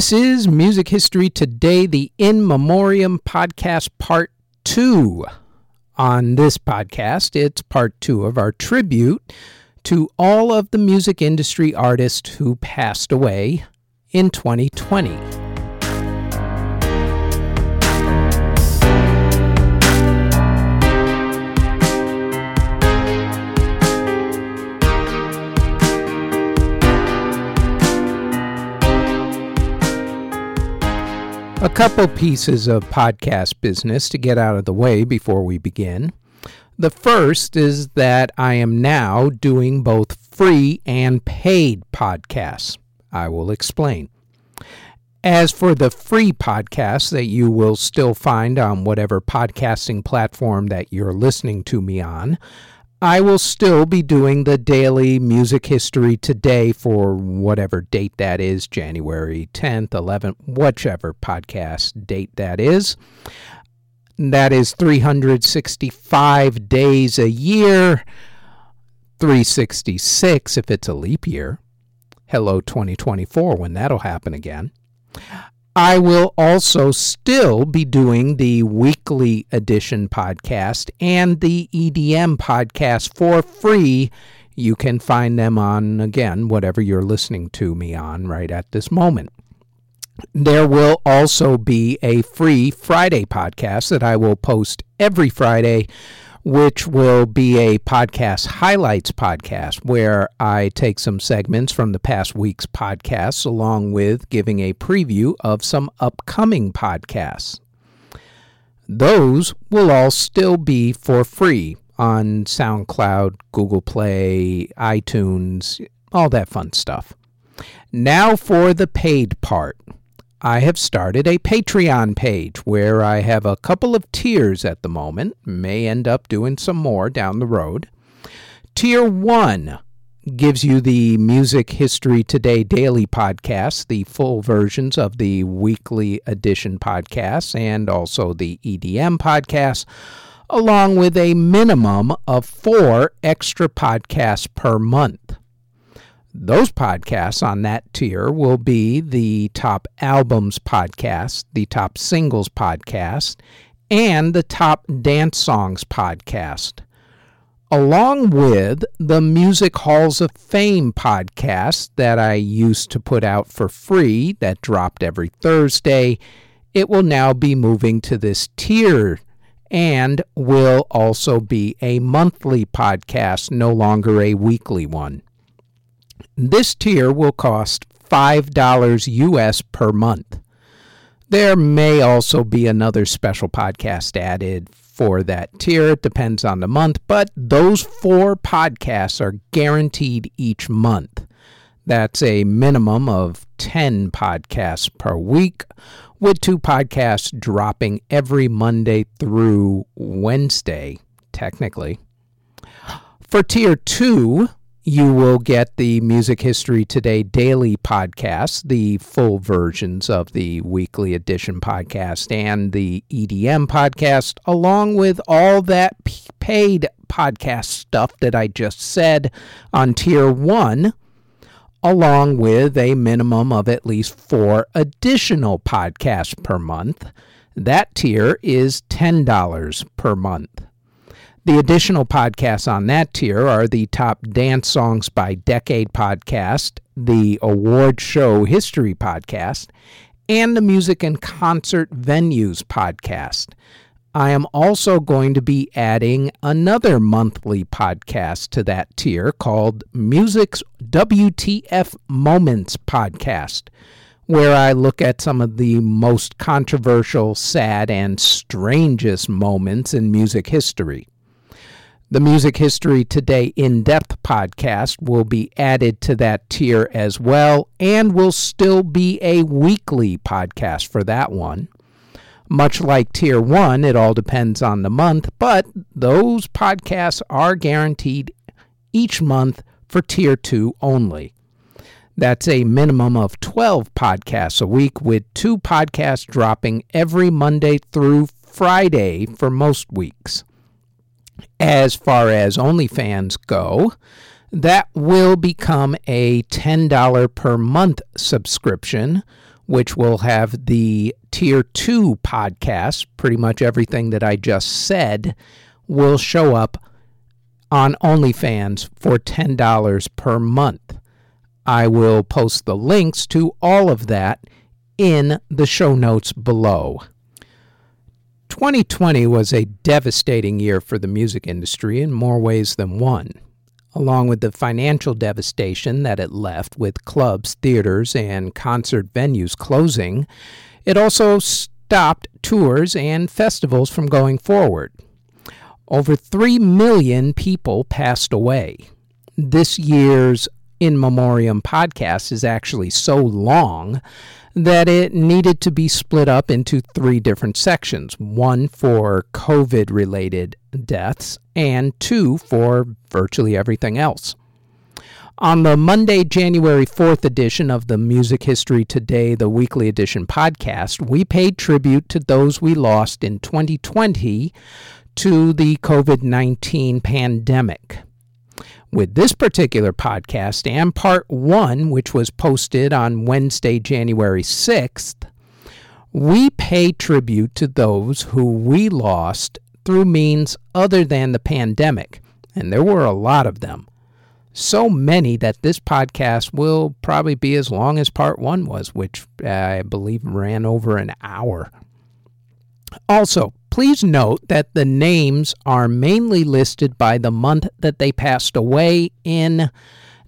This is Music History Today, the In Memoriam podcast, part two. On this podcast, it's part two of our tribute to all of the music industry artists who passed away in 2020. A couple pieces of podcast business to get out of the way before we begin. The first is that I am now doing both free and paid podcasts. I will explain. As for the free podcasts that you will still find on whatever podcasting platform that you're listening to me on, I will still be doing the daily music history today for whatever date that is January 10th, 11th, whichever podcast date that is. That is 365 days a year, 366 if it's a leap year. Hello, 2024, when that'll happen again. I will also still be doing the weekly edition podcast and the EDM podcast for free. You can find them on, again, whatever you're listening to me on right at this moment. There will also be a free Friday podcast that I will post every Friday which will be a podcast highlights podcast where I take some segments from the past week's podcasts along with giving a preview of some upcoming podcasts. Those will all still be for free on SoundCloud, Google Play, iTunes, all that fun stuff. Now for the paid part. I have started a Patreon page where I have a couple of tiers at the moment, may end up doing some more down the road. Tier 1 gives you the Music History Today daily podcast, the full versions of the weekly edition podcasts, and also the EDM podcast, along with a minimum of four extra podcasts per month. Those podcasts on that tier will be the top albums podcast, the top singles podcast, and the top dance songs podcast, along with the Music Halls of Fame podcast that I used to put out for free that dropped every Thursday. It will now be moving to this tier and will also be a monthly podcast, no longer a weekly one. This tier will cost $5 US per month. There may also be another special podcast added for that tier. It depends on the month, but those four podcasts are guaranteed each month. That's a minimum of 10 podcasts per week, with two podcasts dropping every Monday through Wednesday, technically. For tier two, you will get the Music History Today daily podcast, the full versions of the weekly edition podcast and the EDM podcast, along with all that paid podcast stuff that I just said on tier one, along with a minimum of at least four additional podcasts per month. That tier is $10 per month. The additional podcasts on that tier are the Top Dance Songs by Decade podcast, the Award Show History podcast, and the Music and Concert Venues podcast. I am also going to be adding another monthly podcast to that tier called Music's WTF Moments podcast, where I look at some of the most controversial, sad, and strangest moments in music history. The Music History Today in depth podcast will be added to that tier as well, and will still be a weekly podcast for that one. Much like Tier 1, it all depends on the month, but those podcasts are guaranteed each month for Tier 2 only. That's a minimum of 12 podcasts a week, with two podcasts dropping every Monday through Friday for most weeks. As far as OnlyFans go, that will become a $10 per month subscription which will have the tier two podcast. Pretty much everything that I just said will show up on OnlyFans for $10 per month. I will post the links to all of that in the show notes below. 2020 was a devastating year for the music industry in more ways than one along with the financial devastation that it left with clubs, theaters, and concert venues closing, it also stopped tours and festivals from going forward. Over 3 million people passed away. This year's In Memoriam podcast is actually so long that it needed to be split up into three different sections one for COVID related deaths, and two for virtually everything else. On the Monday, January 4th edition of the Music History Today, the weekly edition podcast, we paid tribute to those we lost in 2020 to the COVID 19 pandemic with this particular podcast and part one, which was posted on Wednesday, January 6th, we pay tribute to those who we lost through means other than the pandemic. And there were a lot of them. So many that this podcast will probably be as long as part one was, which I believe ran over an hour. Also, Please note that the names are mainly listed by the month that they passed away in,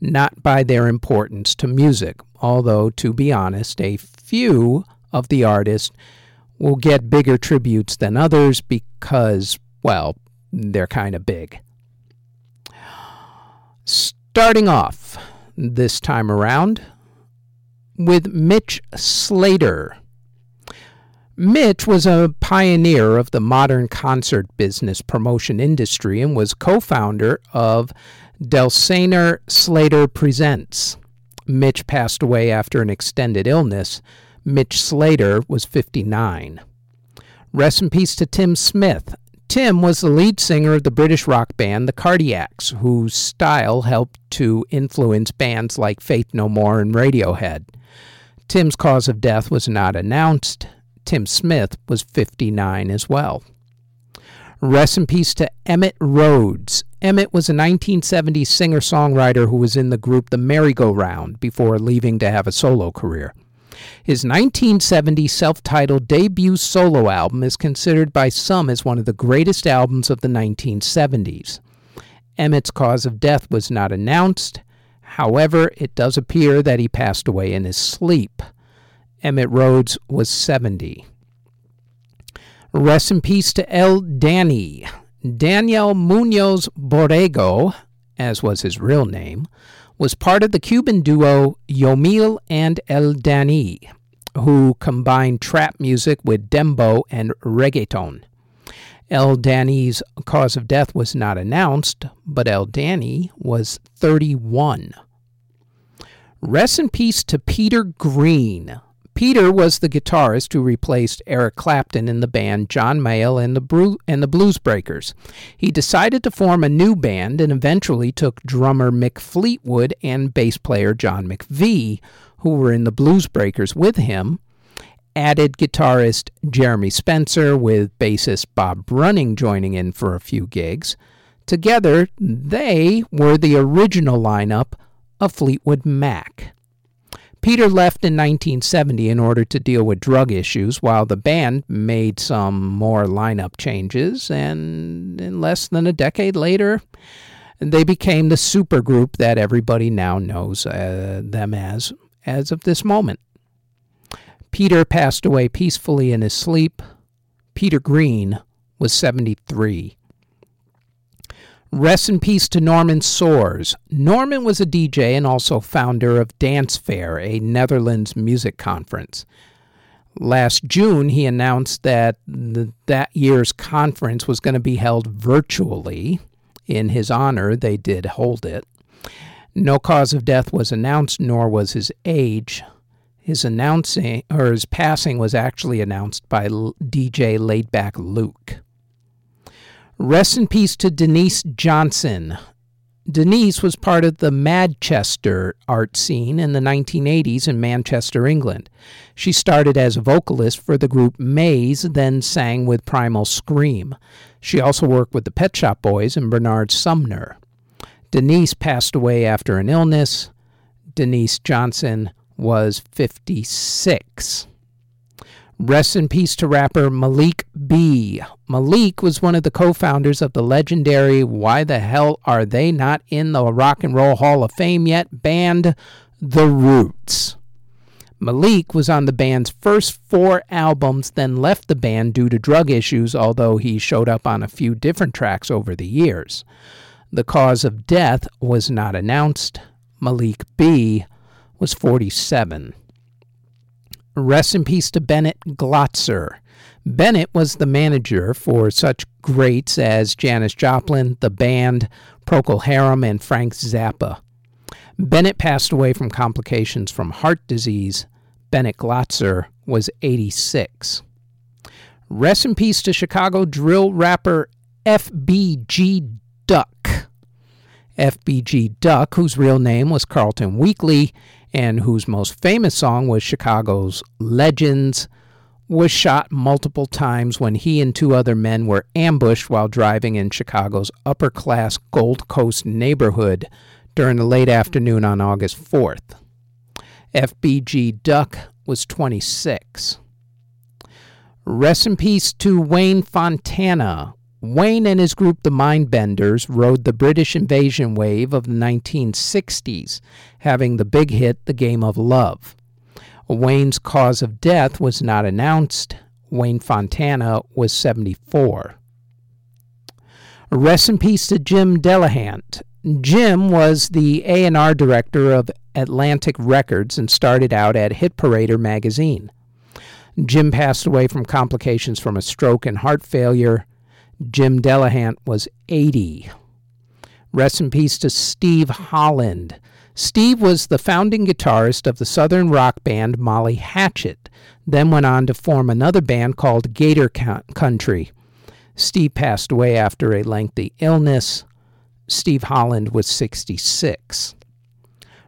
not by their importance to music. Although, to be honest, a few of the artists will get bigger tributes than others because, well, they're kind of big. Starting off this time around with Mitch Slater. Mitch was a pioneer of the modern concert business promotion industry and was co founder of Delsener Slater Presents. Mitch passed away after an extended illness. Mitch Slater was 59. Rest in peace to Tim Smith. Tim was the lead singer of the British rock band The Cardiacs, whose style helped to influence bands like Faith No More and Radiohead. Tim's cause of death was not announced. Tim Smith was 59 as well. Rest in peace to Emitt Rhodes. Emitt was a 1970s singer songwriter who was in the group The Merry-Go-Round before leaving to have a solo career. His 1970 self titled debut solo album is considered by some as one of the greatest albums of the 1970s. Emitt's cause of death was not announced. However, it does appear that he passed away in his sleep. Emitt Rhodes was 70. Rest in peace to El Danny. Daniel Munoz Borrego, as was his real name, was part of the Cuban duo Yomil and El Danny, who combined trap music with dembow and reggaeton. El Danny's cause of death was not announced, but El Danny was 31. Rest in peace to Peter Green, Peter was the guitarist who replaced Eric Clapton in the band John Mayall and the, Bru- and the Blues Breakers. He decided to form a new band and eventually took drummer Mick Fleetwood and bass player John McVie, who were in the Blues Breakers with him, added guitarist Jeremy Spencer with bassist Bob Brunning joining in for a few gigs. Together, they were the original lineup of Fleetwood Mac. Peter left in 1970 in order to deal with drug issues, while the band made some more lineup changes, and in less than a decade later, they became the supergroup that everybody now knows uh, them as as of this moment. Peter passed away peacefully in his sleep. Peter Green was 73. Rest in peace to Norman Soers. Norman was a DJ and also founder of Dance Fair, a Netherlands music conference. Last June, he announced that that year's conference was going to be held virtually. In his honor, they did hold it. No cause of death was announced, nor was his age. His announcing or his passing was actually announced by DJ Laidback Luke. Rest in peace to Denise Johnson. Denise was part of the Madchester art scene in the 1980s in Manchester, England. She started as a vocalist for the group Maze, then sang with Primal Scream. She also worked with the Pet Shop Boys and Bernard Sumner. Denise passed away after an illness. Denise Johnson was 56. Rest in peace to rapper Malik B. Malik was one of the co founders of the legendary Why the Hell Are They Not in the Rock and Roll Hall of Fame Yet band The Roots. Malik was on the band's first four albums, then left the band due to drug issues, although he showed up on a few different tracks over the years. The cause of death was not announced. Malik B was 47. Rest in peace to Bennett Glotzer. Bennett was the manager for such greats as Janis Joplin, the band, Procol Harum, and Frank Zappa. Bennett passed away from complications from heart disease. Bennett Glotzer was 86. Rest in peace to Chicago drill rapper FBG Duck. FBG Duck, whose real name was Carlton Weekly, and whose most famous song was Chicago's Legends, was shot multiple times when he and two other men were ambushed while driving in Chicago's upper class Gold Coast neighborhood during the late afternoon on August 4th. FBG Duck was 26. Rest in peace to Wayne Fontana, Wayne and his group, the Mindbenders, rode the British invasion wave of the 1960s, having the big hit The Game of Love. Wayne's cause of death was not announced. Wayne Fontana was 74. Rest in peace to Jim Delehant. Jim was the A&R director of Atlantic Records and started out at Hit Parader magazine. Jim passed away from complications from a stroke and heart failure Jim Delehant was 80. Rest in peace to Steve Holland. Steve was the founding guitarist of the southern rock band Molly Hatchet, then went on to form another band called Gator Country. Steve passed away after a lengthy illness. Steve Holland was 66.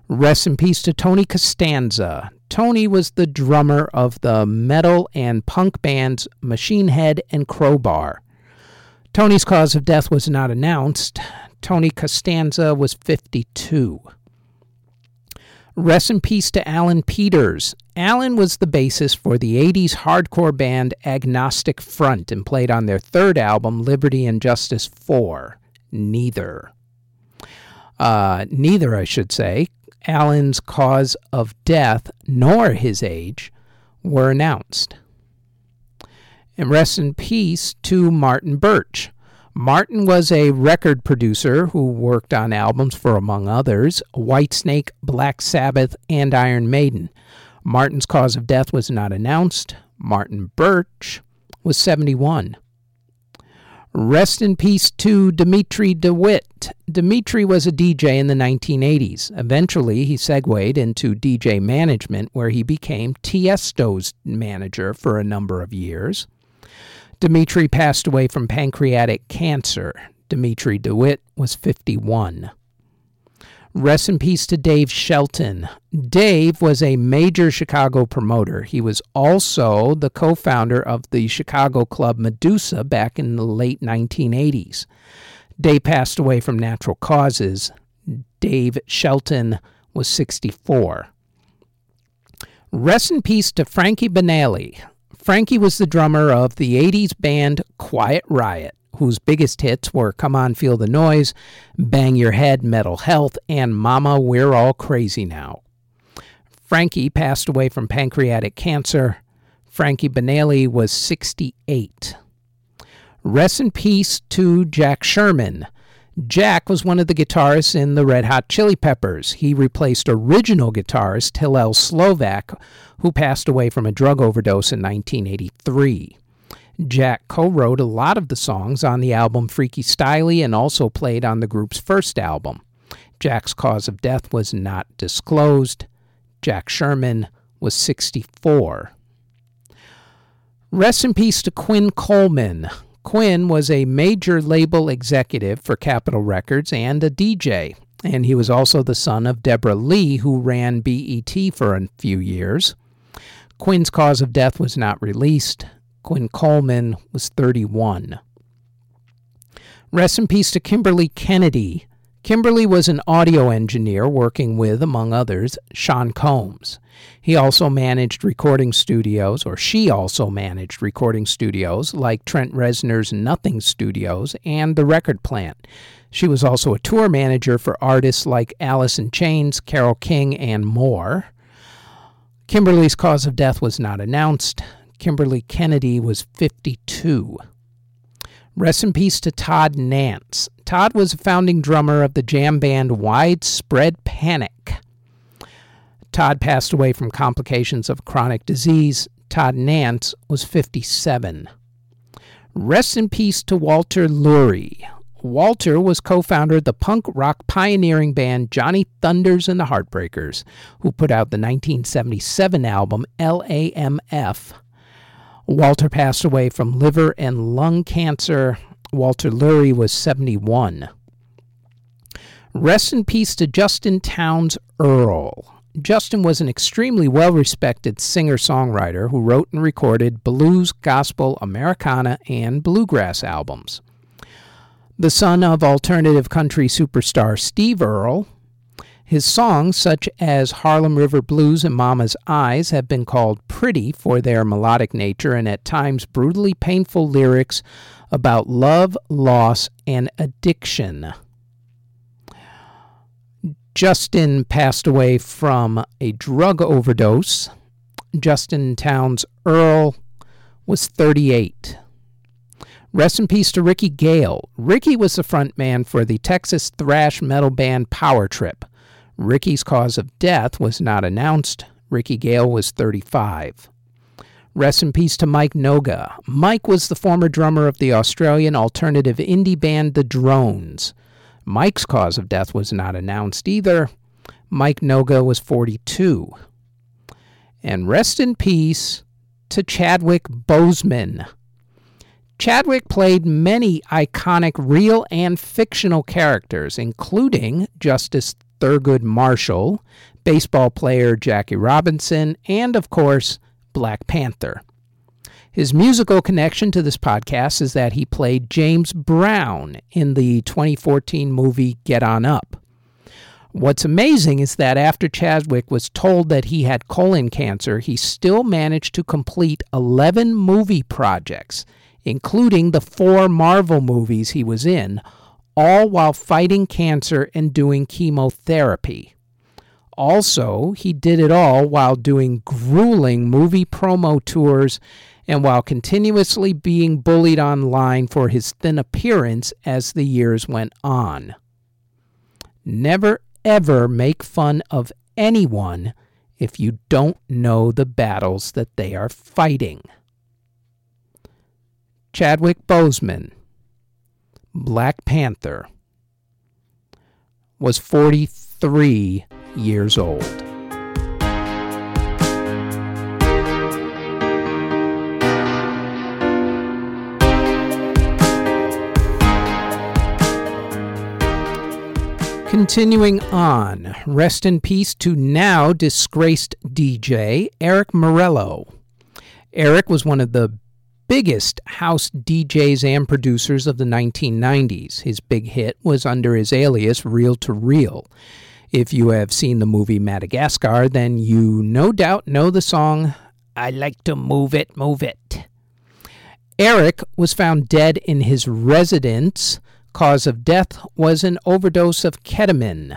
Rest in peace to Tony Costanza. Tony was the drummer of the metal and punk bands Machine Head and Crowbar. Tony's cause of death was not announced. Tony Costanza was 52. Rest in peace to Alan Peters. Alan was the bassist for the 80s hardcore band Agnostic Front and played on their third album, Liberty and Justice 4. Neither. Uh, neither, I should say, Alan's cause of death nor his age were announced. And rest in peace to Martin Birch. Martin was a record producer who worked on albums for, among others, Whitesnake, Black Sabbath, and Iron Maiden. Martin's cause of death was not announced. Martin Birch was 71. Rest in peace to Dimitri DeWitt. Dimitri was a DJ in the 1980s. Eventually, he segued into DJ management, where he became Tiesto's manager for a number of years. Dimitri passed away from pancreatic cancer. Dimitri DeWitt was 51. Rest in peace to Dave Shelton. Dave was a major Chicago promoter. He was also the co founder of the Chicago club Medusa back in the late 1980s. Dave passed away from natural causes. Dave Shelton was 64. Rest in peace to Frankie Banali. Frankie was the drummer of the 80s band Quiet Riot, whose biggest hits were Come On Feel the Noise, Bang Your Head, Metal Health, and Mama We're All Crazy Now. Frankie passed away from pancreatic cancer. Frankie Banali was 68. Rest in peace to Jack Sherman. Jack was one of the guitarists in the Red Hot Chili Peppers. He replaced original guitarist Hillel Slovak, who passed away from a drug overdose in 1983. Jack co wrote a lot of the songs on the album Freaky Styley and also played on the group's first album. Jack's cause of death was not disclosed. Jack Sherman was 64. Rest in peace to Quinn Coleman, Quinn was a major label executive for Capitol Records and a DJ, and he was also the son of Deborah Lee, who ran BET for a few years. Quinn's cause of death was not released. Quinn Coleman was 31. Rest in peace to Kimberly Kennedy. Kimberly was an audio engineer working with, among others, Sean Combs. He also managed recording studios, or she also managed recording studios like Trent Reznor's Nothing Studios and The Record Plant. She was also a tour manager for artists like Alice in Chains, Carole King, and more. Kimberly's cause of death was not announced. Kimberly Kennedy was 52. Rest in peace to Todd Nance. Todd was a founding drummer of the jam band Widespread Panic. Todd passed away from complications of chronic disease. Todd Nance was 57. Rest in peace to Walter Lurrie. Walter was co founder of the punk rock pioneering band Johnny Thunders and the Heartbreakers, who put out the 1977 album LAMF Walter passed away from liver and lung cancer. Walter Lurrie was 71. Rest in peace to Justin Townes Earle. Justin was an extremely well respected singer songwriter who wrote and recorded blues, gospel, Americana, and bluegrass albums. The son of alternative country superstar Steve Earle, his songs, such as Harlem River Blues and Mama's Eyes, have been called pretty for their melodic nature and at times brutally painful lyrics about love, loss, and addiction. Justin passed away from a drug overdose. Justin Townes Earle was 38. Rest in peace to Ricky Gale. Ricky was the front man for the Texas thrash metal band Power Trip. Ricky's cause of death was not announced. Ricky Gale was 35. Rest in peace to Mike Noga. Mike was the former drummer of the Australian alternative indie band The Drones. Mike's cause of death was not announced either. Mike Noga was 42. And rest in peace to Chadwick Boseman. Chadwick played many iconic real and fictional characters, including Justice Thurgood Marshall, baseball player Jackie Robinson, and of course, Black Panther. His musical connection to this podcast is that he played James Brown in the 2014 movie Get On Up. What's amazing is that after Chadwick was told that he had colon cancer, he still managed to complete 11 movie projects, including the four Marvel movies he was in, all while fighting cancer and doing chemotherapy. Also, he did it all while doing grueling movie promo tours and while continuously being bullied online for his thin appearance as the years went on. Never ever make fun of anyone if you don't know the battles that they are fighting. Chadwick Boseman Black Panther, was 43 years old. Continuing on, rest in peace to now disgraced DJ Eric Morillo. Eric was one of the biggest house DJs and producers of the 1990s. His big hit was under his alias Reel 2 Real. If you have seen the movie Madagascar, then you no doubt know the song I Like to Move It, Move It. Eric was found dead in his residence. Cause of death was an overdose of ketamine.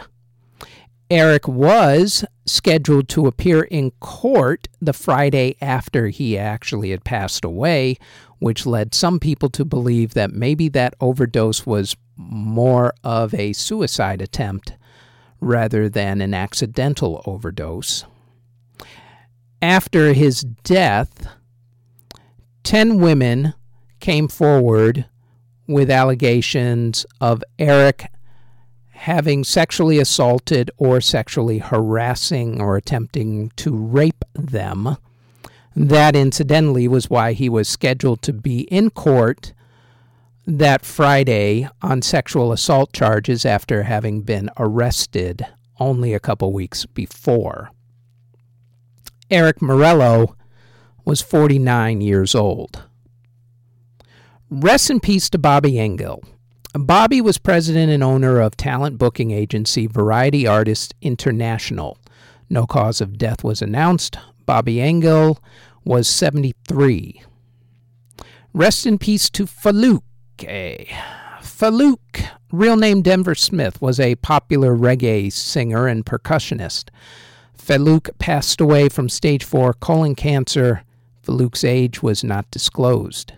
Eric was scheduled to appear in court the Friday after he actually had passed away, which led some people to believe that maybe that overdose was more of a suicide attempt rather than an accidental overdose. After his death, 10 women came forward with allegations of Eric having sexually assaulted or sexually harassing or attempting to rape them. That, incidentally, was why he was scheduled to be in court that Friday on sexual assault charges after having been arrested only a couple weeks before. Eric Morillo was 49 years old. Rest in peace to Bobby Engel. Bobby was president and owner of talent booking agency Variety Artists International. No cause of death was announced. Bobby Engel was 73. Rest in peace to Farouk. Farouk, real name Denver Smith, was a popular reggae singer and percussionist. Farouk passed away from stage 4 colon cancer. Farouk's age was not disclosed.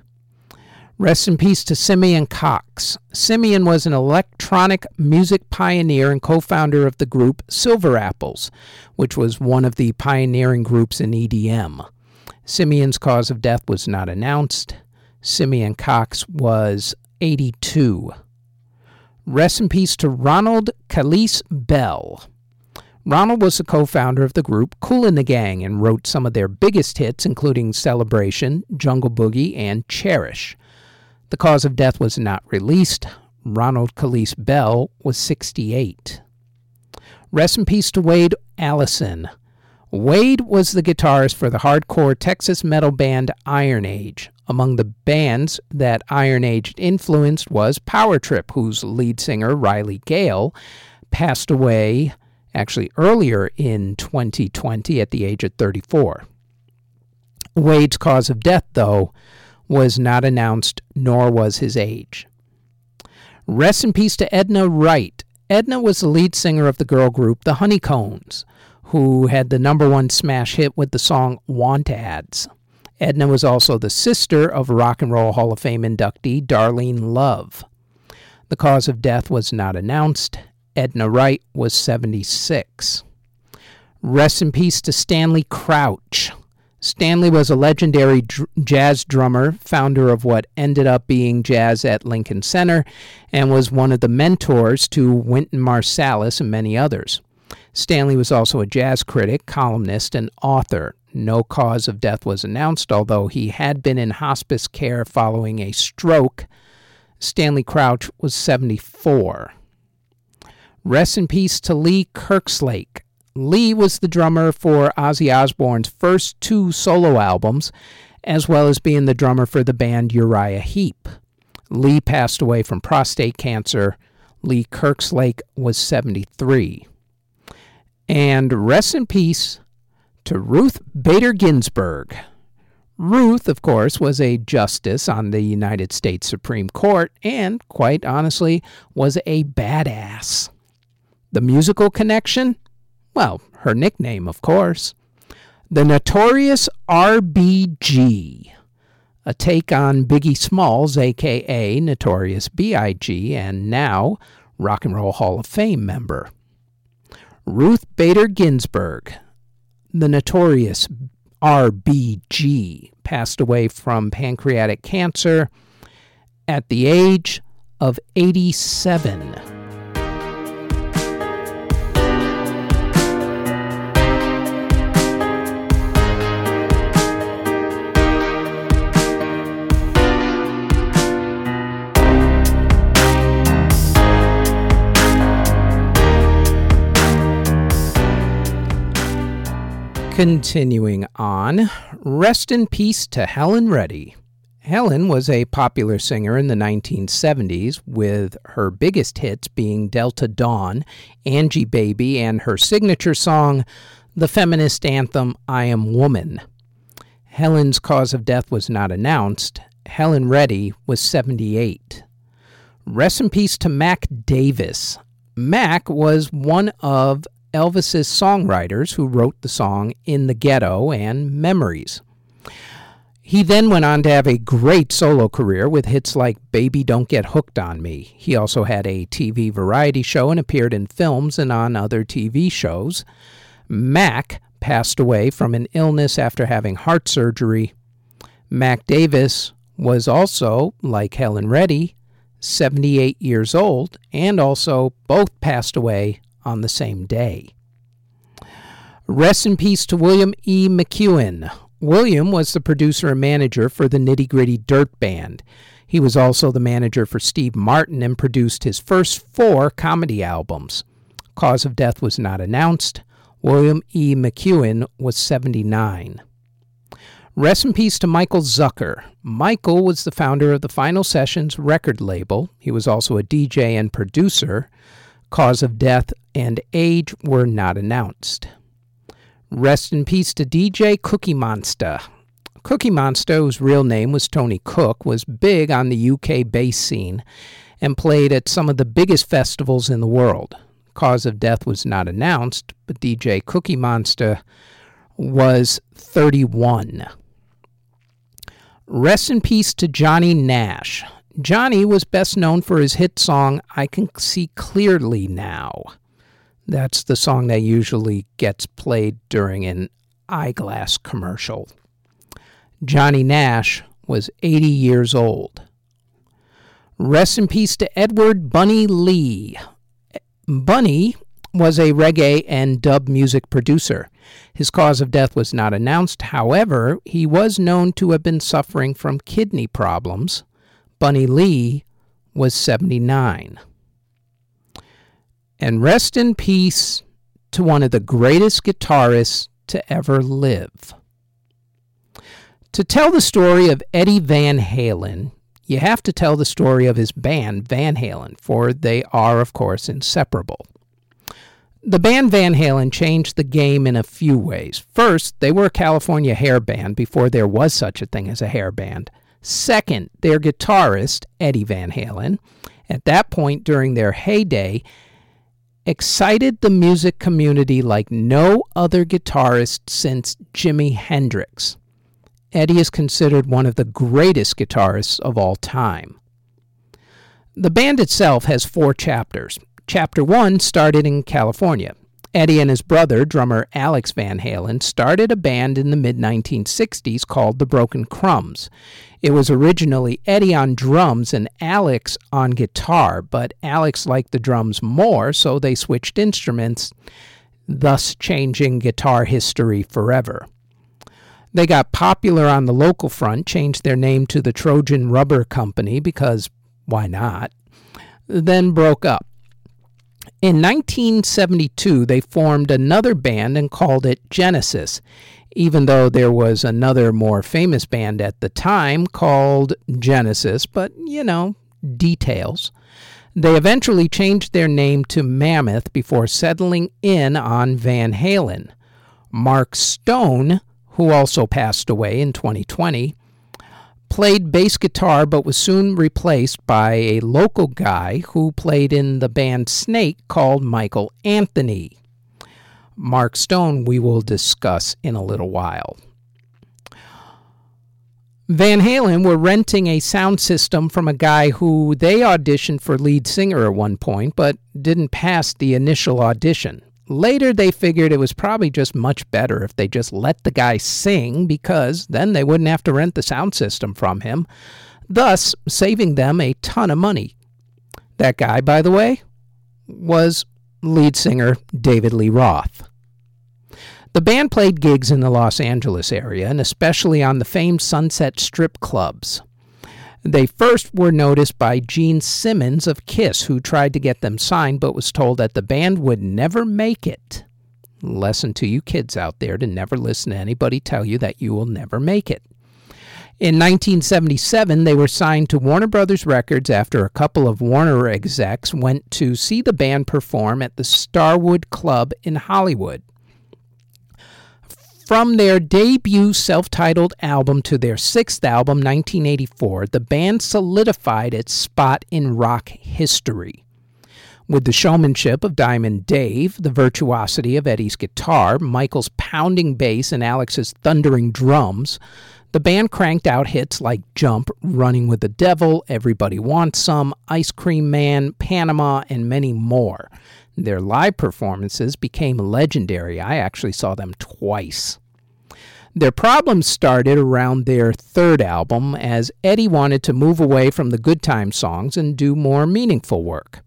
Rest in peace to Simeon Cox. Simeon was an electronic music pioneer and co founder of the group Silver Apples, which was one of the pioneering groups in EDM. Simeon's cause of death was not announced. Simeon Cox was 82. Rest in peace to Ronald Khalis Bell. Ronald was the co founder of the group Kool and the Gang and wrote some of their biggest hits, including Celebration, Jungle Boogie, and Cherish. The cause of death was not released. Ronald Khalis Bell was 68. Rest in peace to Wade Allison. Wade was the guitarist for the hardcore Texas metal band Iron Age. Among the bands that Iron Age influenced was Power Trip, whose lead singer, Riley Gale, passed away actually earlier in 2020 at the age of 34. Wade's cause of death, though, was not announced, nor was his age. Rest in peace to Edna Wright. Edna was the lead singer of the girl group The Honeycombs, who had the number one smash hit with the song Want Ads. Edna was also the sister of Rock and Roll Hall of Fame inductee Darlene Love. The cause of death was not announced. Edna Wright was 76. Rest in peace to Stanley Crouch. Stanley was a legendary dr- jazz drummer, founder of what ended up being Jazz at Lincoln Center, and was one of the mentors to Wynton Marsalis and many others. Stanley was also a jazz critic, columnist, and author. No cause of death was announced, although he had been in hospice care following a stroke. Stanley Crouch was 74. Rest in peace to Lee Kerslake, Lee was the drummer for Ozzy Osbourne's first two solo albums, as well as being the drummer for the band Uriah Heep. Lee passed away from prostate cancer. Lee Kerslake was 73. And rest in peace to Ruth Bader Ginsburg. Ruth, of course, was a justice on the United States Supreme Court and, quite honestly, was a badass. The musical connection? Well, her nickname, of course. The Notorious RBG, a take on Biggie Smalls, aka Notorious B.I.G., and now Rock and Roll Hall of Fame member. Ruth Bader Ginsburg, the Notorious RBG, passed away from pancreatic cancer at the age of 87. Continuing on, rest in peace to Helen Reddy. Helen was a popular singer in the 1970s, with her biggest hits being Delta Dawn, Angie Baby, and her signature song, the feminist anthem I Am Woman. Helen's cause of death was not announced. Helen Reddy was 78. Rest in peace to Mac Davis. Mac was one of Elvis's songwriters who wrote the song In the Ghetto and Memories. He then went on to have a great solo career with hits like Baby Don't Get Hooked on Me. He also had a TV variety show and appeared in films and on other TV shows. Mac passed away from an illness after having heart surgery. Mac Davis was also, like Helen Reddy, 78 years old, and also both passed away on the same day. Rest in peace to William E. McEuen. William was the producer and manager for the Nitty Gritty Dirt Band. He was also the manager for Steve Martin and produced his first four comedy albums. Cause of death was not announced. William E. McEuen was 79. Rest in peace to Michael Zucker. Michael was the founder of the Final Sessions record label. He was also a DJ and producer. Cause of death and age were not announced. Rest in peace to DJ Cookie Monster. Cookie Monster, whose real name was Tony Cook, was big on the UK bass scene and played at some of the biggest festivals in the world. Cause of death was not announced, but DJ Cookie Monster was 31. Rest in peace to Johnny Nash. Johnny was best known for his hit song, I Can See Clearly Now. That's the song that usually gets played during an eyeglass commercial. Johnny Nash was 80 years old. Rest in peace to Edward Bunny Lee. Bunny was a reggae and dub music producer. His cause of death was not announced. However, he was known to have been suffering from kidney problems. Bunny Lee was 79. And rest in peace to one of the greatest guitarists to ever live. To tell the story of Eddie Van Halen, you have to tell the story of his band, Van Halen, for they are, of course, inseparable. The band Van Halen changed the game in a few ways. First, they were a California hair band before there was such a thing as a hair band. Second, their guitarist, Eddie Van Halen, at that point during their heyday, excited the music community like no other guitarist since Jimi Hendrix. Eddie is considered one of the greatest guitarists of all time. The band itself has four chapters. Chapter 1 started in California. Eddie and his brother, drummer Alex Van Halen, started a band in the mid 1960s called the Broken Crumbs. It was originally Eddie on drums and Alex on guitar, but Alex liked the drums more, so they switched instruments, thus changing guitar history forever. They got popular on the local front, changed their name to the Trojan Rubber Company because why not? Then broke up. In 1972, they formed another band and called it Genesis even though there was another more famous band at the time called Genesis, but you know, details. They eventually changed their name to Mammoth before settling in on Van Halen. Mark Stone, who also passed away in 2020, played bass guitar but was soon replaced by a local guy who played in the band Snake called Michael Anthony. Mark Stone, we will discuss in a little while. Van Halen were renting a sound system from a guy who they auditioned for lead singer at one point, but didn't pass the initial audition. Later, they figured it was probably just much better if they just let the guy sing because then they wouldn't have to rent the sound system from him, thus saving them a ton of money. That guy, by the way, was lead singer David Lee Roth. The band played gigs in the Los Angeles area and especially on the famed Sunset Strip clubs. They first were noticed by Gene Simmons of Kiss, who tried to get them signed but was told that the band would never make it. Lesson to you kids out there to never listen to anybody tell you that you will never make it. In 1977, they were signed to Warner Brothers Records after a couple of Warner execs went to see the band perform at the Starwood Club in Hollywood. From their debut self titled album to their sixth album, 1984, the band solidified its spot in rock history. With the showmanship of Diamond Dave, the virtuosity of Eddie's guitar, Michael's pounding bass, and Alex's thundering drums, the band cranked out hits like Jump, Running with the Devil, Everybody Wants Some, Ice Cream Man, Panama, and many more. Their live performances became legendary. I actually saw them twice. Their problems started around their third album as Eddie wanted to move away from the good time songs and do more meaningful work.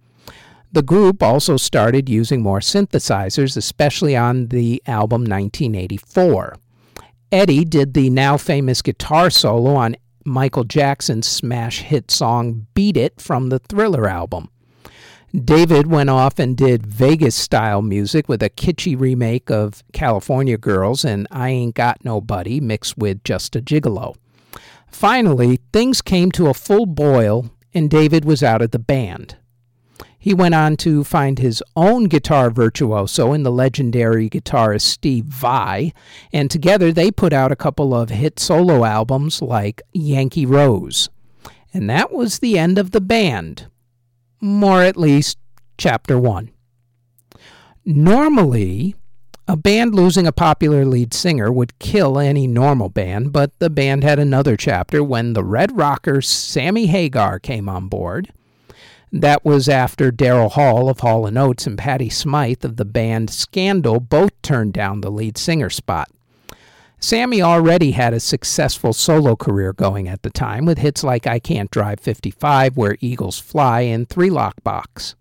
The group also started using more synthesizers, especially on the album 1984. Eddie did the now famous guitar solo on Michael Jackson's smash hit song Beat It from the Thriller album. David went off and did Vegas style music with a kitschy remake of California Girls and I Ain't Got Nobody mixed with Just a Gigolo. Finally, things came to a full boil and David was out of the band. He went on to find his own guitar virtuoso in the legendary guitarist Steve Vai, and together they put out a couple of hit solo albums like Yankee Rose. And that was the end of the band, more at least chapter one. Normally, a band losing a popular lead singer would kill any normal band, but the band had another chapter when the Red Rockers Sammy Hagar came on board that was after Daryl Hall of Hall & Oates and Patty Smyth of the band Scandal both turned down the lead singer spot. Sammy already had a successful solo career going at the time with hits like I Can't Drive 55, Where Eagles Fly, and Three Lock Box.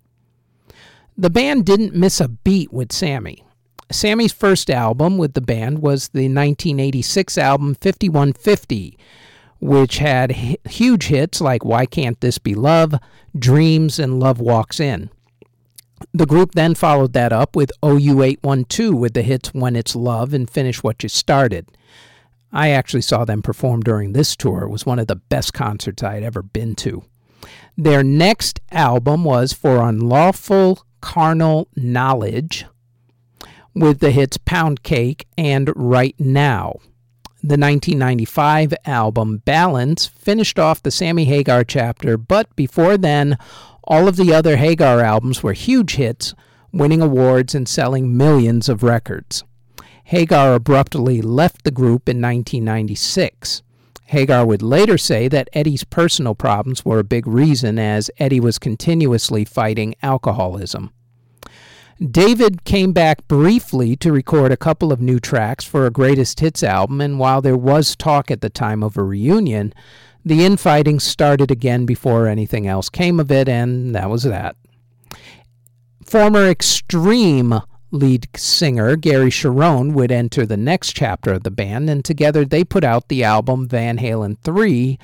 The band didn't miss a beat with Sammy. Sammy's first album with the band was the 1986 album 5150, which had huge hits like Why Can't This Be Love, Dreams, and Love Walks In. The group then followed that up with OU812 with the hits When It's Love and Finish What You Started. I actually saw them perform during this tour. It was one of the best concerts I had ever been to. Their next album was For Unlawful Carnal Knowledge with the hits Pound Cake and Right Now. The 1995 album Balance finished off the Sammy Hagar chapter, but before then, all of the other Hagar albums were huge hits, winning awards and selling millions of records. Hagar abruptly left the group in 1996. Hagar would later say that Eddie's personal problems were a big reason, as Eddie was continuously fighting alcoholism. David came back briefly to record a couple of new tracks for a greatest hits album, and while there was talk at the time of a reunion, the infighting started again before anything else came of it, and that was that. Former Extreme lead singer Gary Cherone would enter the next chapter of the band, and together they put out the album Van Halen 3,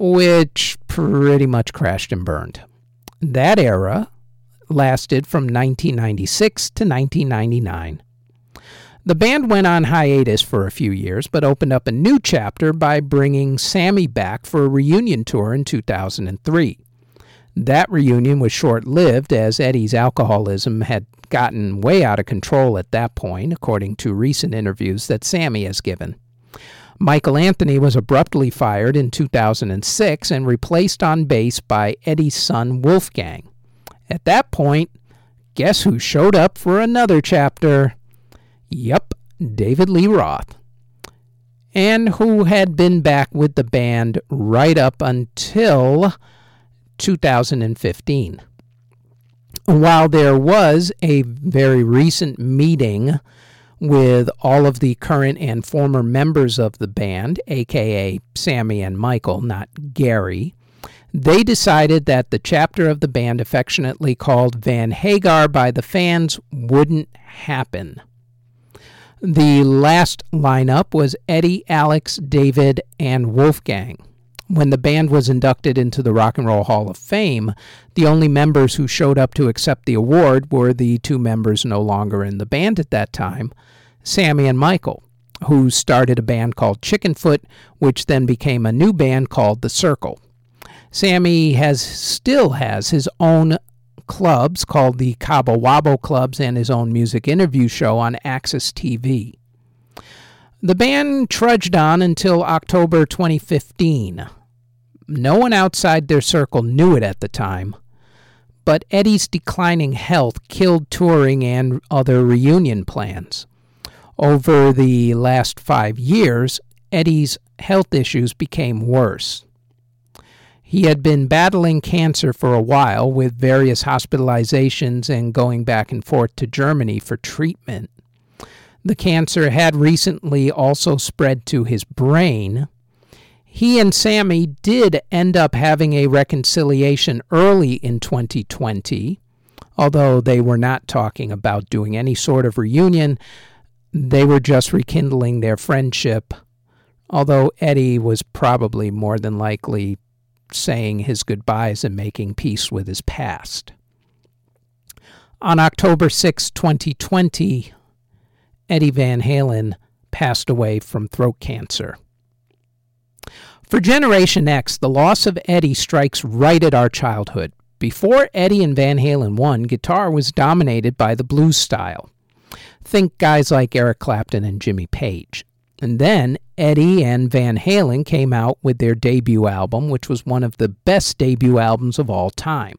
which pretty much crashed and burned. That era lasted from 1996 to 1999. The band went on hiatus for a few years, but opened up a new chapter by bringing Sammy back for a reunion tour in 2003. That reunion was short lived as Eddie's alcoholism had gotten way out of control at that point, according to recent interviews that Sammy has given. Michael Anthony was abruptly fired in 2006 and replaced on bass by Eddie's son Wolfgang. At that point, guess who showed up for another chapter? Yep, David Lee Roth. And who had been back with the band right up until 2015. While there was a very recent meeting with all of the current and former members of the band, aka Sammy and Michael, not Gary, they decided that the chapter of the band affectionately called Van Hagar by the fans wouldn't happen. The last lineup was Eddie, Alex, David, and Wolfgang. When the band was inducted into the Rock and Roll Hall of Fame, the only members who showed up to accept the award were the two members no longer in the band at that time, Sammy and Michael, who started a band called Chickenfoot, which then became a new band called The Circle. Sammy has still has his own clubs called the Cabo Wabo Clubs and his own music interview show on AXS TV. The band trudged on until October 2015. No one outside their circle knew it at the time, but Eddie's declining health killed touring and other reunion plans. Over the last five years, Eddie's health issues became worse. He had been battling cancer for a while with various hospitalizations and going back and forth to Germany for treatment. The cancer had recently also spread to his brain. He and Sammy did end up having a reconciliation early in 2020, although they were not talking about doing any sort of reunion. They were just rekindling their friendship, although Eddie was probably more than likely saying his goodbyes and making peace with his past. On October 6, 2020, Eddie Van Halen passed away from throat cancer. For Generation X, the loss of Eddie strikes right at our childhood. Before Eddie and Van Halen won, guitar was dominated by the blues style. Think guys like Eric Clapton and Jimmy Page. And then Eddie and Van Halen came out with their debut album, which was one of the best debut albums of all time.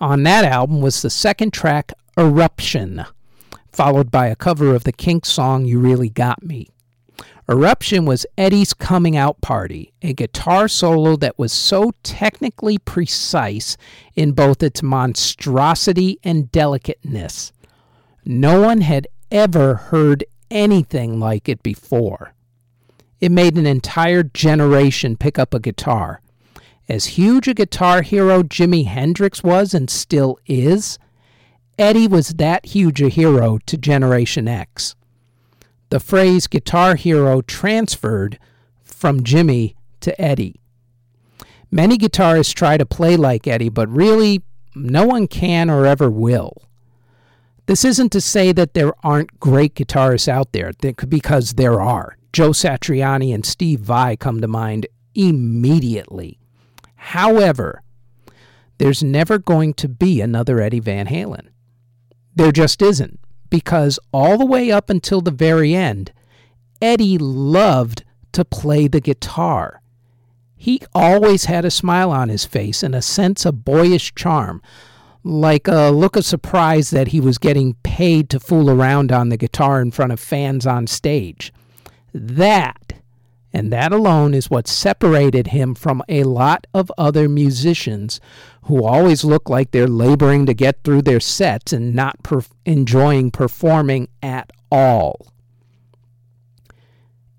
On that album was the second track, Eruption, followed by a cover of the Kinks song You Really Got Me. Eruption was Eddie's coming out party, a guitar solo that was so technically precise in both its monstrosity and delicateness. No one had ever heard anything like it before. It made an entire generation pick up a guitar. As huge a guitar hero Jimi Hendrix was and still is, Eddie was that huge a hero to Generation X. The phrase guitar hero transferred from Jimmy to Eddie. Many guitarists try to play like Eddie, but really, no one can or ever will. This isn't to say that there aren't great guitarists out there, because there are. Joe Satriani and Steve Vai come to mind immediately. However, there's never going to be another Eddie Van Halen. There just isn't, because all the way up until the very end, Eddie loved to play the guitar. He always had a smile on his face and a sense of boyish charm, like a look of surprise that he was getting paid to fool around on the guitar in front of fans on stage. That, and that alone, is what separated him from a lot of other musicians who always look like they're laboring to get through their sets and not enjoying performing at all.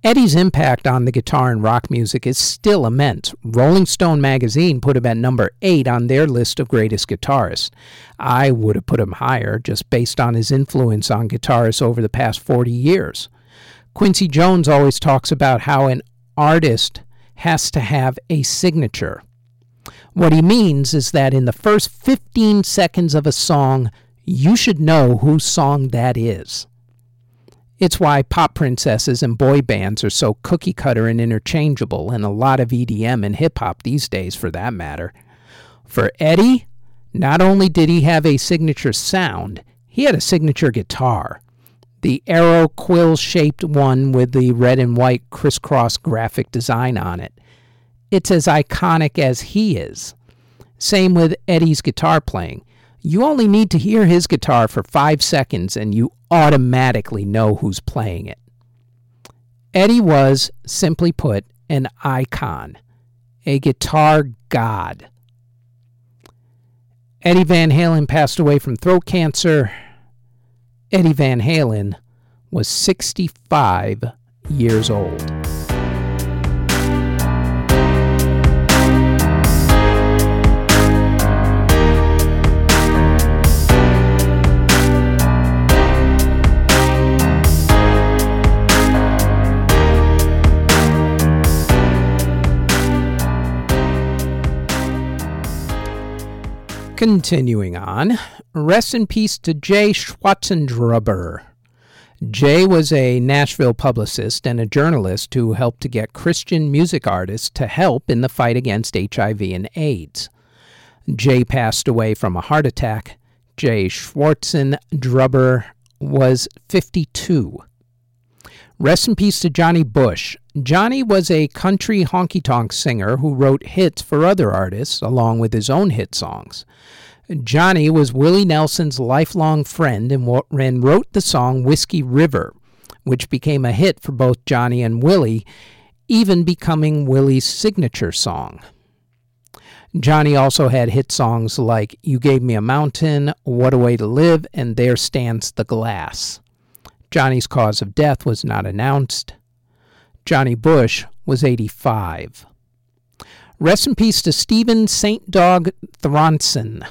Eddie's impact on the guitar and rock music is still immense. Rolling Stone magazine put him at number 8 on their list of greatest guitarists. I would have put him higher just based on his influence on guitarists over the past 40 years. Quincy Jones always talks about how an artist has to have a signature. What he means is that in the first 15 seconds of a song, you should know whose song that is. It's why pop princesses and boy bands are so cookie cutter and interchangeable, and a lot of EDM and hip hop these days for that matter. For Eddie, not only did he have a signature sound, he had a signature guitar. The arrow quill shaped one with the red and white crisscross graphic design on it. It's as iconic as he is. Same with Eddie's guitar playing. You only need to hear his guitar for five seconds and you automatically know who's playing it. Eddie was, simply put, an icon, a guitar god. Eddie Van Halen passed away from throat cancer. Eddie Van Halen was 65 years old. Continuing on, rest in peace to Jay Schwarzendruber. Jay was a Nashville publicist and a journalist who helped to get Christian music artists to help in the fight against HIV and AIDS. Jay passed away from a heart attack. Jay Schwarzendruber was 52. Rest in peace to Johnny Bush. Johnny was a country honky tonk singer who wrote hits for other artists along with his own hit songs. Johnny was Willie Nelson's lifelong friend and wrote the song Whiskey River, which became a hit for both Johnny and Willie, even becoming Willie's signature song. Johnny also had hit songs like You Gave Me a Mountain, What a Way to Live, and There Stands the Glass. Johnny's cause of death was not announced. Johnny Bush was 85. Rest in peace to Stephen St. Dog Thronson.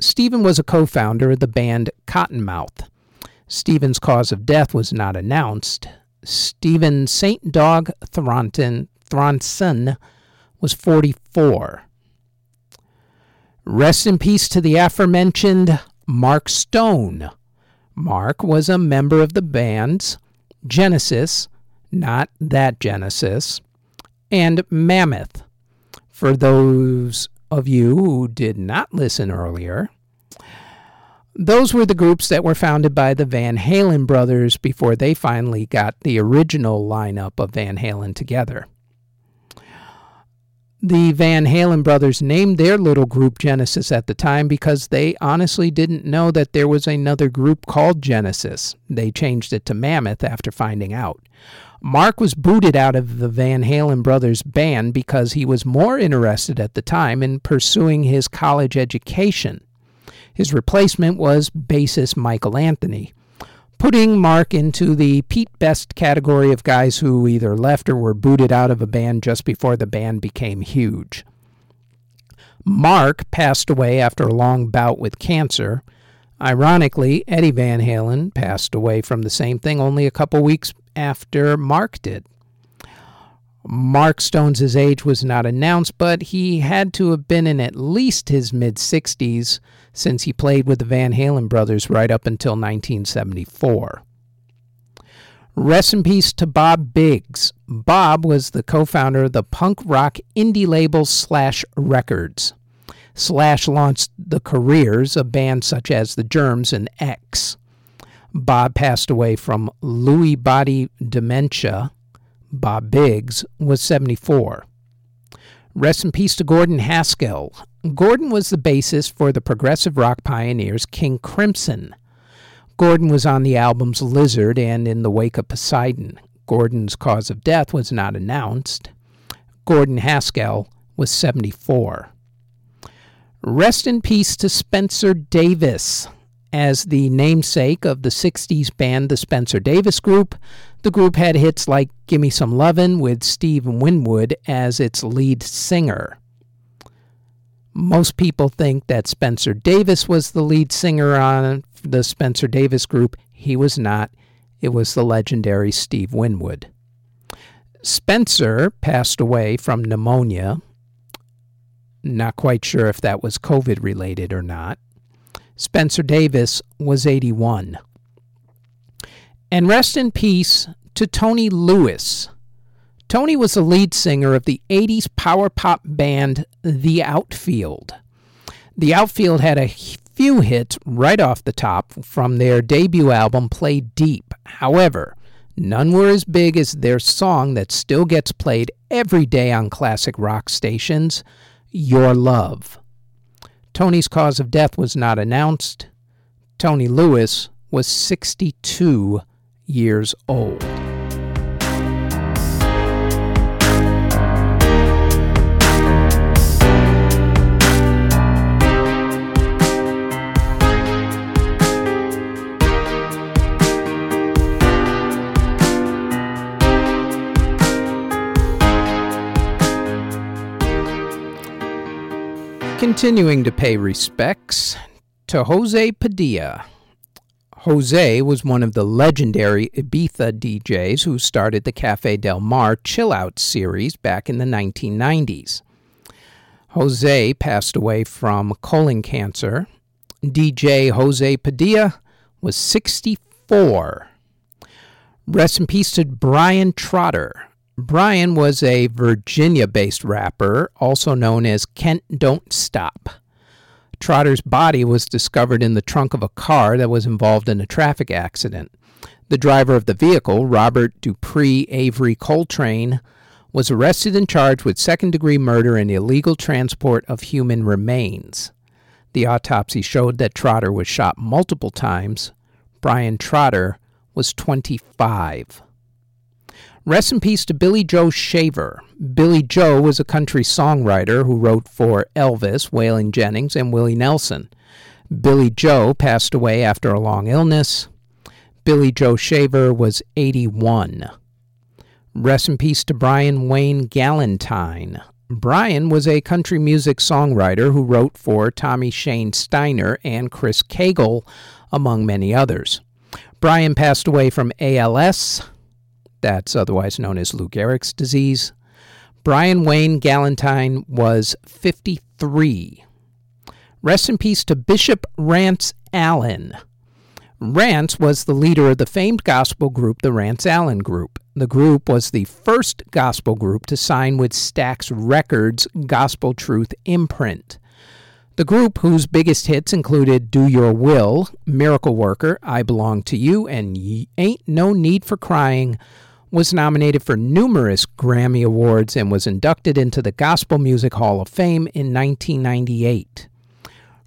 Stephen was a co founder of the band Kottonmouth. Stephen's cause of death was not announced. Stephen St. Dog Thronton, Thronson was 44. Rest in peace to the aforementioned Mark Stone. Mark was a member of the bands Genesis, not that Genesis, and Mammoth. For those of you who did not listen earlier, those were the groups that were founded by the Van Halen brothers before they finally got the original lineup of Van Halen together the Van Halen brothers named their little group Genesis at the time because they honestly didn't know that there was another group called Genesis. They changed it to Mammoth after finding out. Mark was booted out of the Van Halen brothers band because he was more interested at the time in pursuing his college education. His replacement was bassist Michael Anthony putting Mark into the Pete Best category of guys who either left or were booted out of a band just before the band became huge. Mark passed away after a long bout with cancer. Ironically, Eddie Van Halen passed away from the same thing only a couple weeks after Mark did. Mark Stone's age was not announced, but he had to have been in at least his mid 60s since he played with the Van Halen brothers right up until 1974. Rest in peace to Bob Biggs. Bob was the co founder of the punk rock indie label Slash Records. Slash launched the careers of bands such as The Germs and X. Bob passed away from Lewy body dementia Bob Biggs, was 74. Rest in peace to Gordon Haskell. Gordon was the bassist for the progressive rock pioneers King Crimson. Gordon was on the albums Lizard and In the Wake of Poseidon. Gordon's cause of death was not announced. Gordon Haskell was 74. Rest in peace to Spencer Davis. As the namesake of the 60s band The Spencer Davis Group, the group had hits like Gimme Some Lovin' with Steve Winwood as its lead singer. Most people think that Spencer Davis was the lead singer on the Spencer Davis Group. He was not. It was the legendary Steve Winwood. Spencer passed away from pneumonia. Not quite sure if that was COVID related or not. Spencer Davis was 81. And rest in peace to Tony Lewis. Tony was the lead singer of the 80s power pop band The Outfield. The Outfield had a few hits right off the top from their debut album, Play Deep. However, none were as big as their song that still gets played every day on classic rock stations, Your Love. Tony's cause of death was not announced. Tony Lewis was 62 years old. Continuing to pay respects to Jose Padilla. Jose was one of the legendary Ibiza DJs who started the Cafe Del Mar Chill Out series back in the 1990s. Jose passed away from colon cancer. DJ Jose Padilla was 64. Rest in peace to Brian Trotter. Brian was a Virginia based rapper, also known as Kent Don't Stop. Trotter's body was discovered in the trunk of a car that was involved in a traffic accident. The driver of the vehicle, Robert Dupree Avery Coltrane, was arrested and charged with second degree murder and illegal transport of human remains. The autopsy showed that Trotter was shot multiple times. Brian Trotter was 25. Rest in peace to Billy Joe Shaver. Billy Joe was a country songwriter who wrote for Elvis, Waylon Jennings, and Willie Nelson. Billy Joe passed away after a long illness. Billy Joe Shaver was 81. Rest in peace to Brian Wayne Galentine. Brian was a country music songwriter who wrote for Tommy Shane Steiner and Chris Cagle, among many others. Brian passed away from ALS, that's otherwise known as Lou Gehrig's disease. Brian Wayne Galentine was 53. Rest in peace to Bishop Rance Allen. Rance was the leader of the famed gospel group, the Rance Allen Group. The group was the first gospel group to sign with Stax Records Gospel Truth imprint. The group, whose biggest hits included Do Your Will, Miracle Worker, I Belong to You, and Ain't No Need for Crying, was nominated for numerous Grammy Awards and was inducted into the Gospel Music Hall of Fame in 1998.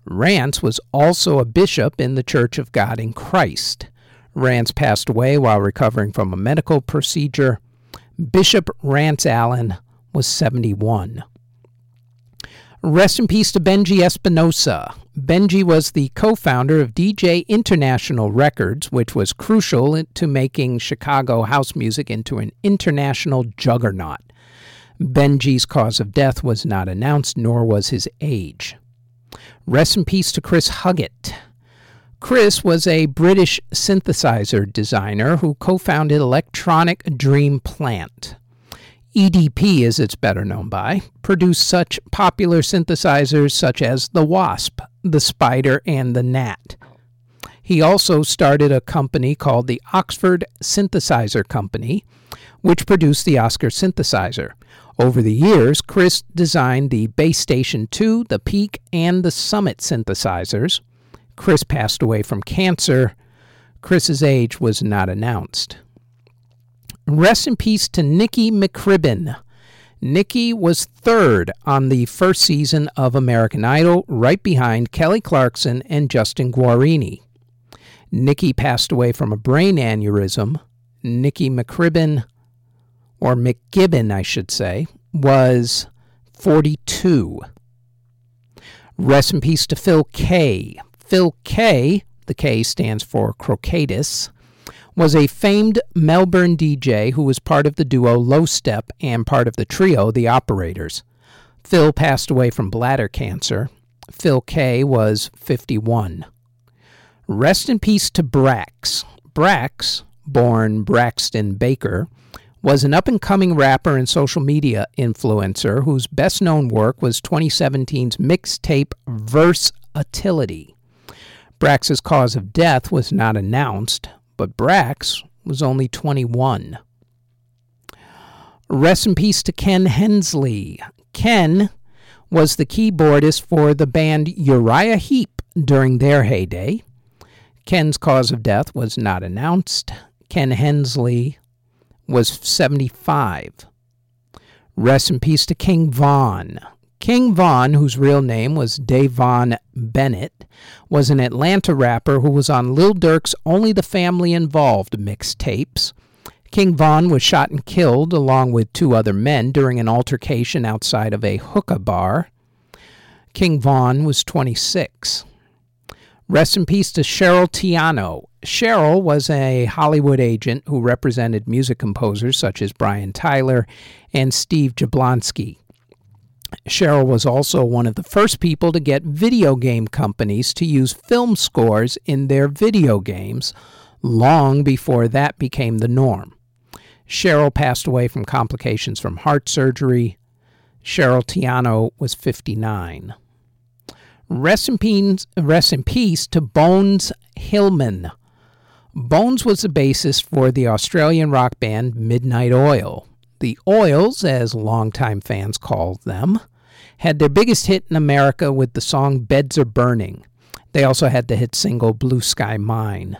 Rance was also a bishop in the Church of God in Christ. Rance passed away while recovering from a medical procedure. Bishop Rance Allen was 71. Rest in peace to Benji Espinosa. Benji was the co founder of DJ International Records, which was crucial to making Chicago house music into an international juggernaut. Benji's cause of death was not announced, nor was his age. Rest in peace to Chris Huggett. Chris was a British synthesizer designer who co founded Electronic Dream Plant. EDP, as it's better known by, produced such popular synthesizers such as the Wasp, the Spider, and the Gnat. He also started a company called the Oxford Synthesizer Company, which produced the Oscar synthesizer. Over the years, Chris designed the Bass Station 2, the Peak, and the Summit synthesizers. Chris passed away from cancer. Chris's age was not announced. Rest in peace to Nikki McCribbin. Nikki was third on the first season of American Idol, right behind Kelly Clarkson and Justin Guarini. Nikki passed away from a brain aneurysm. Nikki McCribbin or McKibbin, I should say, was 42. Rest in peace to Phil K. Phil K, the K stands for Crocatus, was a famed Melbourne DJ who was part of the duo Lostep and part of the trio The Operators. Phil passed away from bladder cancer. Phil K was 51. Rest in peace to Brax. Brax, born Braxton Baker, was an up and coming rapper and social media influencer whose best known work was 2017's mixtape Versatility. Brax's cause of death was not announced, but Brax was only 21. Rest in peace to Ken Hensley. Ken was the keyboardist for the band Uriah Heep during their heyday. Ken's cause of death was not announced. Ken Hensley was 75. Rest in peace to King Von. King Von, whose real name was Davon Bennett, was an Atlanta rapper who was on Lil Durk's Only the Family Involved mixtapes. King Von was shot and killed along with two other men during an altercation outside of a hookah bar. King Von was 26. Rest in peace to Cheryl Tiano. Cheryl was a Hollywood agent who represented music composers such as Brian Tyler and Steve Jablonsky. Cheryl was also one of the first people to get video game companies to use film scores in their video games, long before that became the norm. Cheryl passed away from complications from heart surgery. Cheryl Tiano was 59. Rest in peace, rest in peace to Bones Hillman. Bones was the bassist for the Australian rock band Midnight Oil. The Oils, as longtime fans called them, had their biggest hit in America with the song Beds Are Burning. They also had the hit single Blue Sky Mine.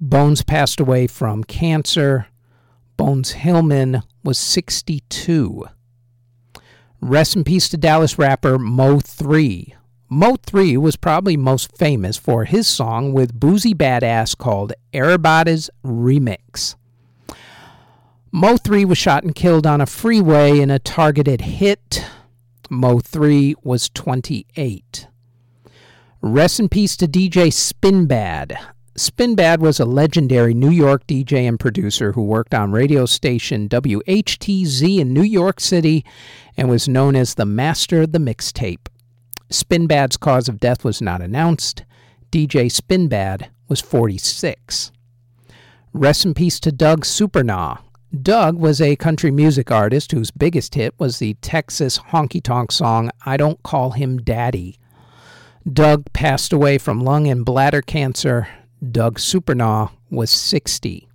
Bones passed away from cancer. Bones Hillman was 62. Rest in peace to Dallas rapper Mo3. Mo 3 was probably most famous for his song with Boosie Badazz called Everybody's Remix. Mo 3 was shot and killed on a freeway in a targeted hit. Mo 3 was 28. Rest in peace to DJ Spinbad. Spinbad was a legendary New York DJ and producer who worked on radio station WHTZ in New York City and was known as the master of the mixtape. Spinbad's cause of death was not announced. DJ Spinbad was 46. Rest in peace to Doug Supernaw. Doug was a country music artist whose biggest hit was the Texas honky tonk song I Don't Call Him Daddy. Doug passed away from lung and bladder cancer. Doug Supernaw was 60.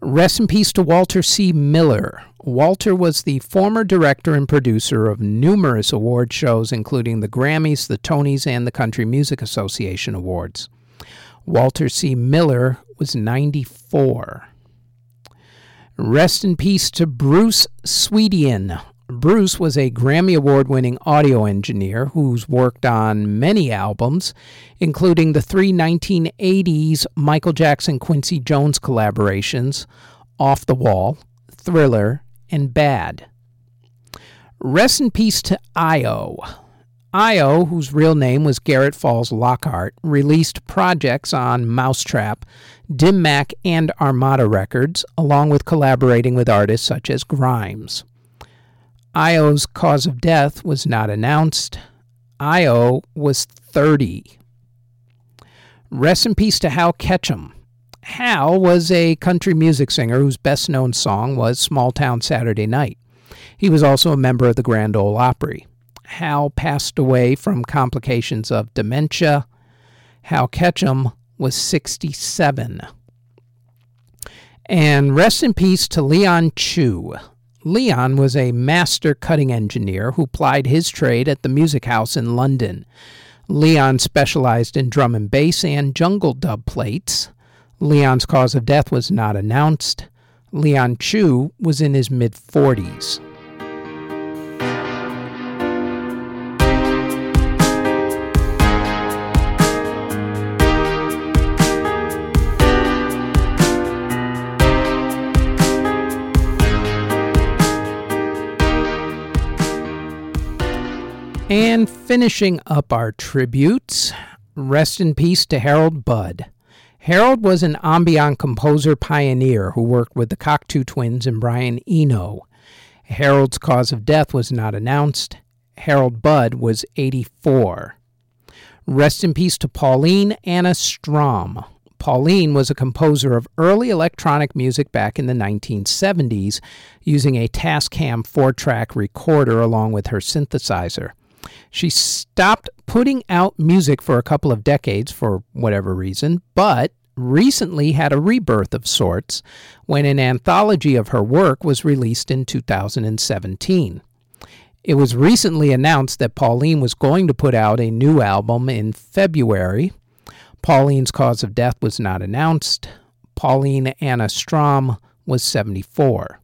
Rest in peace to Walter C. Miller. Walter was the former director and producer of numerous award shows, including the Grammys, the Tonys, and the Country Music Association Awards. Walter C. Miller was 94. Rest in peace to Bruce Swedien. Bruce was a Grammy Award winning audio engineer who's worked on many albums, including the three 1980s Michael Jackson Quincy Jones collaborations Off the Wall, Thriller, and Bad. Rest in peace to Io. Io, whose real name was Garrett Falls Lockhart, released projects on mau5trap, Dim Mak, and Armada Records, along with collaborating with artists such as Grimes. Io's cause of death was not announced. Io was 30. Rest in peace to Hal Ketchum. Hal was a country music singer whose best known song was Small Town Saturday Night. He was also a member of the Grand Ole Opry. Hal passed away from complications of dementia. Hal Ketchum was 67. And rest in peace to Leon Chu. Leon was a master cutting engineer who plied his trade at the Music House in London. Leon specialized in drum and bass and jungle dub plates. Leon's cause of death was not announced. Leon Chu was in his mid 40s. And finishing up our tributes, rest in peace to Harold Budd. Harold was an ambient composer pioneer who worked with the Cocteau Twins and Brian Eno. Harold's cause of death was not announced. Harold Budd was 84. Rest in peace to Pauline Anna Strom. Pauline was a composer of early electronic music back in the 1970s using a Tascam four track recorder along with her synthesizer. She stopped putting out music for a couple of decades for whatever reason, but recently had a rebirth of sorts when an anthology of her work was released in 2017. It was recently announced that Pauline was going to put out a new album in February. Pauline's cause of death was not announced. Pauline Anna Strom was 74.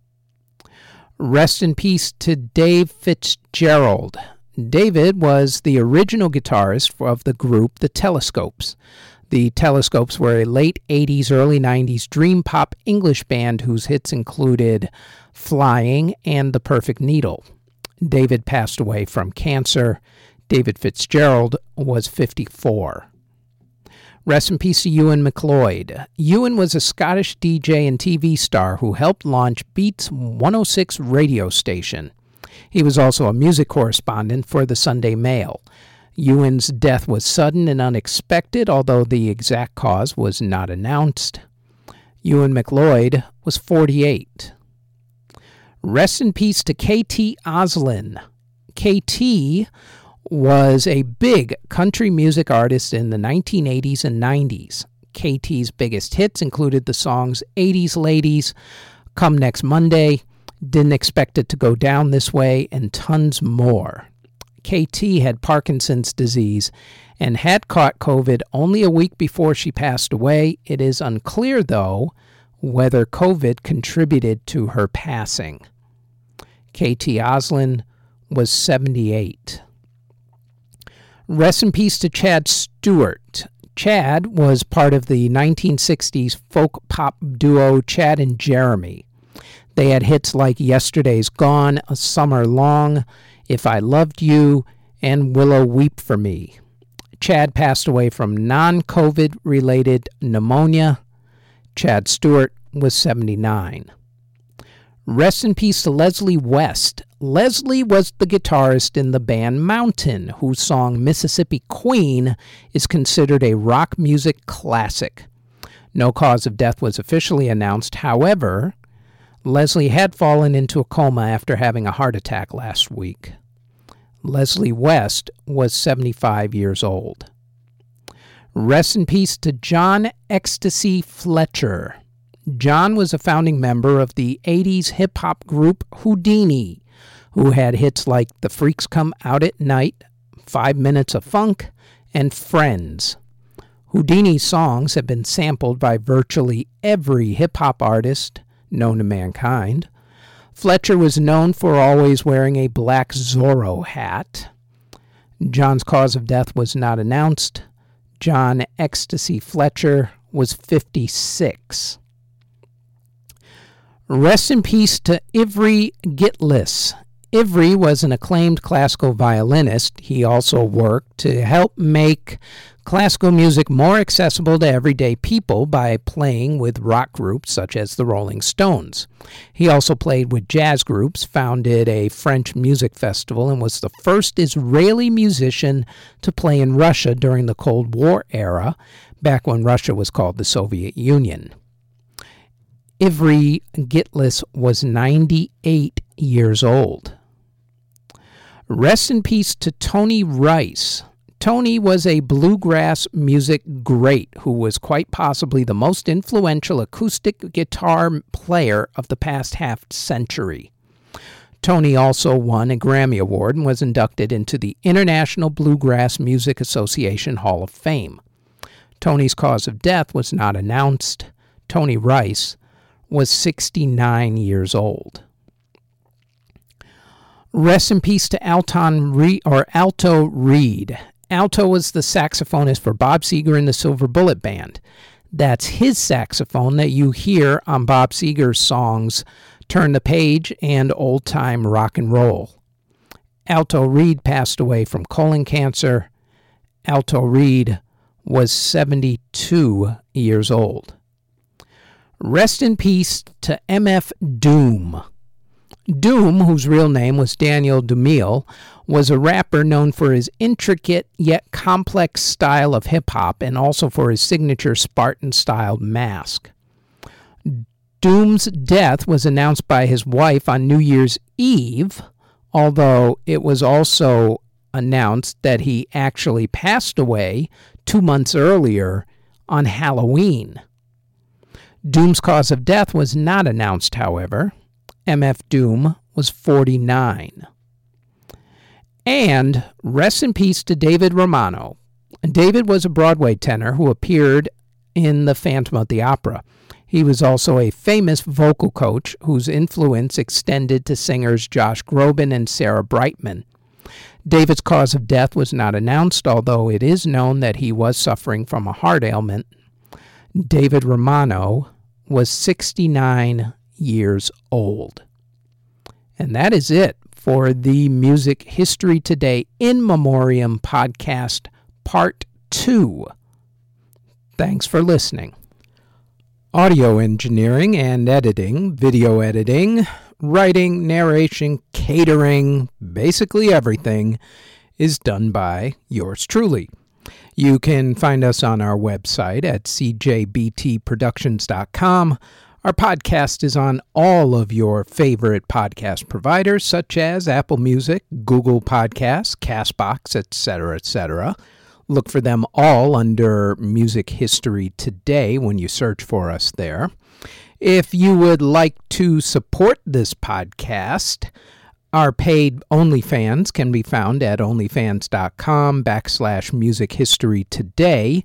Rest in peace to Dave Fitzgerald. David was the original guitarist of the group The Telescopes. The Telescopes were a late 80s, early 90s dream pop English band whose hits included Flying and The Perfect Needle. David passed away from cancer. David Fitzgerald was 54. Rest in peace to Ewan MacLeod. Ewan was a Scottish DJ and TV star who helped launch Beats 106 radio station. He was also a music correspondent for the Sunday Mail. Ewan's death was sudden and unexpected, although the exact cause was not announced. Ewan McLeod was 48. Rest in peace to KT Oslin. KT was a big country music artist in the 1980s and 90s. KT's biggest hits included the songs 80s Ladies, Come Next Monday, didn't expect it to go down this way, and tons more. KT had Parkinson's disease and had caught COVID only a week before she passed away. It is unclear, though, whether COVID contributed to her passing. KT Oslin was 78. Rest in peace to Chad Stewart. Chad was part of the 1960s folk pop duo Chad and Jeremy. They had hits like Yesterday's Gone, A Summer Long, If I Loved You, and Willow Weep for Me. Chad passed away from non COVID related pneumonia. Chad Stewart was 79. Rest in peace to Leslie West. Leslie was the guitarist in the band Mountain, whose song Mississippi Queen is considered a rock music classic. No cause of death was officially announced. However, Leslie had fallen into a coma after having a heart attack last week. Leslie West was 75 years old. Rest in peace to John Ecstasy Fletcher. John was a founding member of the 80s hip hop group Whodini, who had hits like The Freaks Come Out at Night, Five Minutes of Funk, and Friends. Whodini's songs have been sampled by virtually every hip hop artist known to mankind. Fletcher was known for always wearing a black Zorro hat. John's cause of death was not announced. John Ecstasy Fletcher was 56. Rest in peace to Ivry Gitlis. Ivry was an acclaimed classical violinist. He also worked to help make classical music more accessible to everyday people by playing with rock groups such as the Rolling Stones. He also played with jazz groups, founded a French music festival, and was the first Israeli musician to play in Russia during the Cold War era, back when Russia was called the Soviet Union. Ivry Gitlis was 98 years old. Rest in peace to Tony Rice. Tony was a bluegrass music great who was quite possibly the most influential acoustic guitar player of the past half century. Tony also won a Grammy Award and was inducted into the International Bluegrass Music Association Hall of Fame. Tony's cause of death was not announced. Tony Rice was 69 years old. Rest in peace to Alton Reed, or Alto Reed. Alto was the saxophonist for Bob Seger and the Silver Bullet Band. That's his saxophone that you hear on Bob Seger's songs Turn the Page and Old Time Rock and Roll. Alto Reed passed away from colon cancer. Alto Reed was 72 years old. Rest in peace to MF Doom. Doom, whose real name was Daniel Dumile, was a rapper known for his intricate yet complex style of hip hop and also for his signature Spartan styled mask. Doom's death was announced by his wife on New Year's Eve, although it was also announced that he actually passed away two months earlier on Halloween. Doom's cause of death was not announced, however. MF Doom was 49. And rest in peace to David Romano. David was a Broadway tenor who appeared in The Phantom of the Opera. He was also a famous vocal coach whose influence extended to singers Josh Groban and Sarah Brightman. David's cause of death was not announced, although it is known that he was suffering from a heart ailment David Romano was 69 years old. And that is it for the Music History Today in Memoriam podcast, part two. Thanks for listening. Audio engineering and editing, video editing, writing, narration, catering, basically everything is done by yours truly. You can find us on our website at cjbtproductions.com. Our podcast is on all of your favorite podcast providers, such as Apple Music, Google Podcasts, Castbox, etc., etc. Look for them all under Music History Today when you search for us there. If you would like to support this podcast, our paid OnlyFans can be found at onlyfans.com backslash music history today,